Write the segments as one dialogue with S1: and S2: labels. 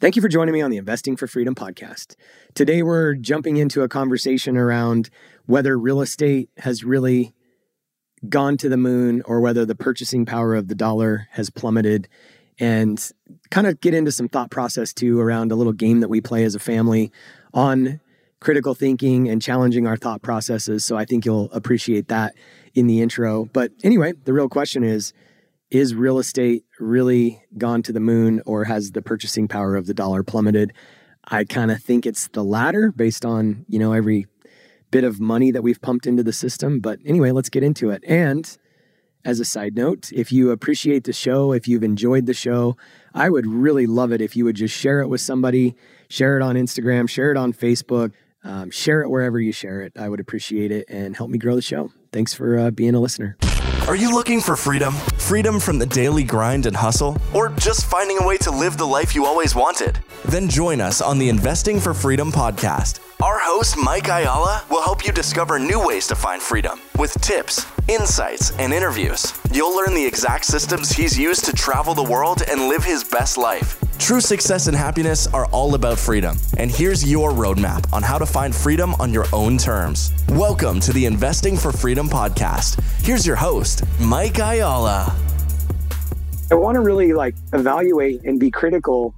S1: Thank you for joining me on the Investing for Freedom podcast. Today, we're jumping into a conversation around whether real estate has really gone to the moon or whether the purchasing power of the dollar has plummeted, and kind of get into some thought process too around a little game that we play as a family on critical thinking and challenging our thought processes. So I think you'll appreciate that in the intro. But anyway, the real question is is real estate really gone to the moon or has the purchasing power of the dollar plummeted? I kind of think it's the latter based on, you know, every bit of money that we've pumped into the system. But anyway, let's get into it. And as a side note, if you appreciate the show, if you've enjoyed the show, I would really love it if you would just share it with somebody, share it on Instagram, share it on Facebook, um, share it wherever you share it. I would appreciate it and help me grow the show. Thanks for uh, being a listener.
S2: Are you looking for freedom? Freedom from the daily grind and hustle? Or just finding a way to live the life you always wanted? Then join us on the Investing for Freedom podcast. Our host, Mike Ayala, will help you discover new ways to find freedom with tips, insights, and interviews. You'll learn the exact systems he's used to travel the world and live his best life. True success and happiness are all about freedom. And here's your roadmap on how to find freedom on your own terms. Welcome to the Investing for Freedom podcast. Here's your host, Mike Ayala.
S1: I want to really like evaluate and be critical,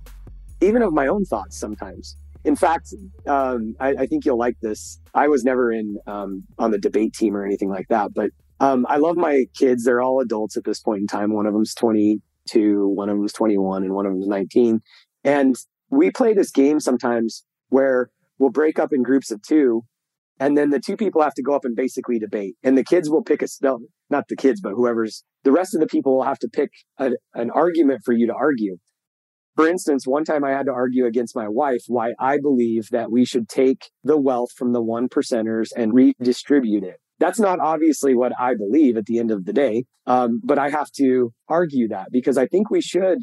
S1: even of my own thoughts sometimes. In fact, um, I, I, think you'll like this. I was never in um, on the debate team or anything like that, but um, I love my kids. They're all adults at this point in time. One of them's 22, one of them's 21, and one of them's 19. And we play this game sometimes where we'll break up in groups of two, and then the two people have to go up and basically debate. And the kids will pick a no, not the kids, but whoever's the rest of the people will have to pick a, an argument for you to argue. For instance, one time I had to argue against my wife why I believe that we should take the wealth from the one percenters and redistribute it. That's not obviously what I believe at the end of the day, um, but I have to argue that because I think we should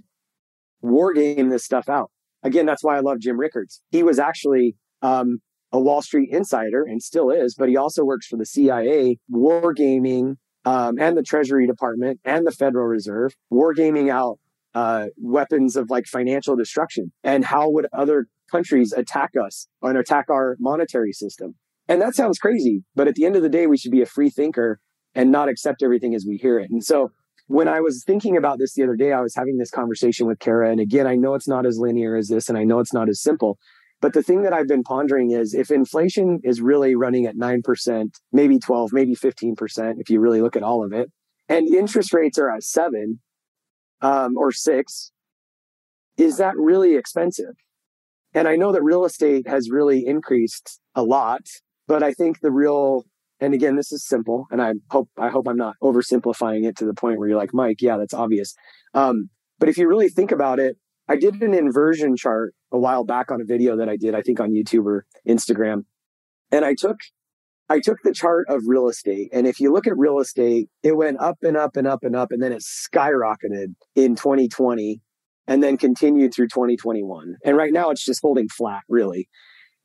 S1: war game this stuff out. Again, that's why I love Jim Rickards. He was actually um, a Wall Street insider and still is, but he also works for the CIA, wargaming um, and the Treasury Department and the Federal Reserve, wargaming out uh, weapons of like financial destruction. And how would other countries attack us and attack our monetary system? And that sounds crazy but at the end of the day we should be a free thinker and not accept everything as we hear it. And so when i was thinking about this the other day i was having this conversation with kara. And again i know it's not as linear as this and i know it's not as simple but the thing that i've been pondering is if inflation is really running at 9% maybe 12 maybe 15% if you really look at all of it and interest rates are at 7 um, or six, is that really expensive? And I know that real estate has really increased a lot, but I think the real and again, this is simple, and I hope I hope I'm not oversimplifying it to the point where you're like, Mike, yeah, that's obvious. Um, but if you really think about it, I did an inversion chart a while back on a video that I did, I think on YouTube or Instagram, and I took I took the chart of real estate, and if you look at real estate, it went up and up and up and up, and then it skyrocketed in 2020 and then continued through 2021. And right now it's just holding flat, really.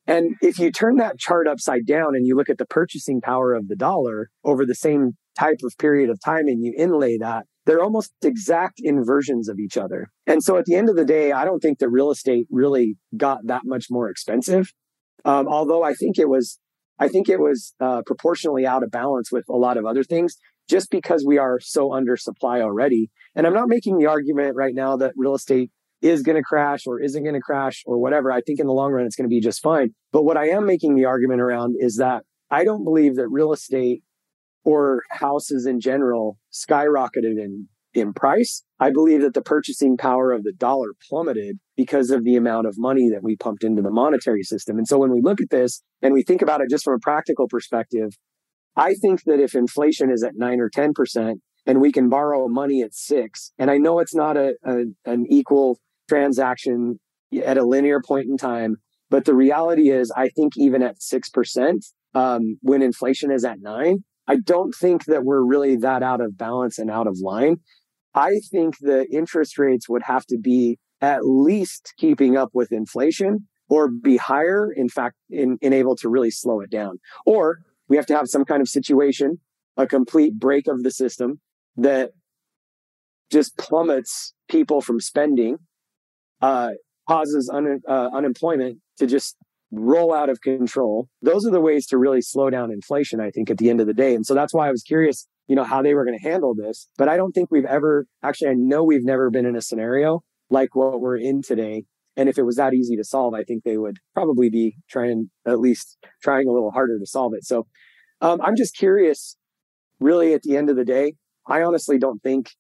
S1: And if you turn that chart upside down and you look at the purchasing power of the dollar over the same type of period of time and you inlay that, they're almost exact inversions of each other. And so at the end of the day, I don't think that real estate really got that much more expensive. Um, although I think it was I think it was uh, proportionally out of balance with a lot of other things just because we are so under supply already. And I'm not making the argument right now that real estate is going to crash or isn't going to crash or whatever. I think in the long run, it's going to be just fine. But what I am making the argument around is that I don't believe that real estate or houses in general skyrocketed in in price. I believe that the purchasing power of the dollar plummeted because of the amount of money that we pumped into the monetary system. And so when we look at this and we think about it just from a practical perspective, I think that if inflation is at nine or 10% and we can borrow money at six, and I know it's not a, a an equal transaction at a linear point in time, but the reality is, I think even at 6%, um, when inflation is at nine, I don't think that we're really that out of balance and out of line. I think the interest rates would have to be at least keeping up with inflation or be higher, in fact, in, in able to really slow it down. Or we have to have some kind of situation, a complete break of the system that just plummets people from spending, uh, causes un, uh, unemployment to just roll out of control. Those are the ways to really slow down inflation, I think, at the end of the day. And so that's why I was curious, you know, how they were going to handle this. But I don't think we've ever, actually, I know we've never been in a scenario like what we're in today. And if it was that easy to solve, I think they would probably be trying, at least trying a little harder to solve it. So um, I'm just curious, really, at the end of the day, I honestly don't think,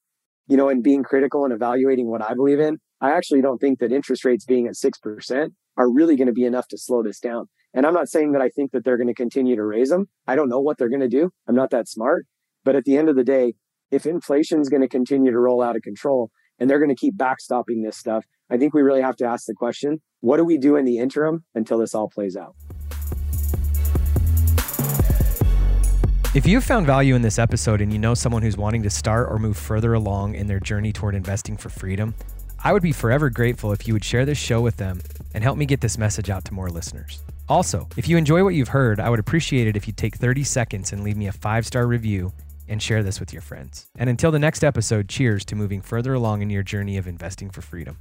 S1: you know, in being critical and evaluating what I believe in, I actually don't think that interest rates being at 6% are really going to be enough to slow this down. And I'm not saying that I think that they're going to continue to raise them. I don't know what they're going to do. I'm not that smart. But at the end of the day, if inflation is going to continue to roll out of control and they're going to keep backstopping this stuff, I think we really have to ask the question what do we do in the interim until this all plays out?
S3: If you've found value in this episode and you know someone who's wanting to start or move further along in their journey toward investing for freedom, I would be forever grateful if you would share this show with them and help me get this message out to more listeners. Also, if you enjoy what you've heard, I would appreciate it if you take 30 seconds and leave me a five star review and share this with your friends. And until the next episode, cheers to moving further along in your journey of investing for freedom.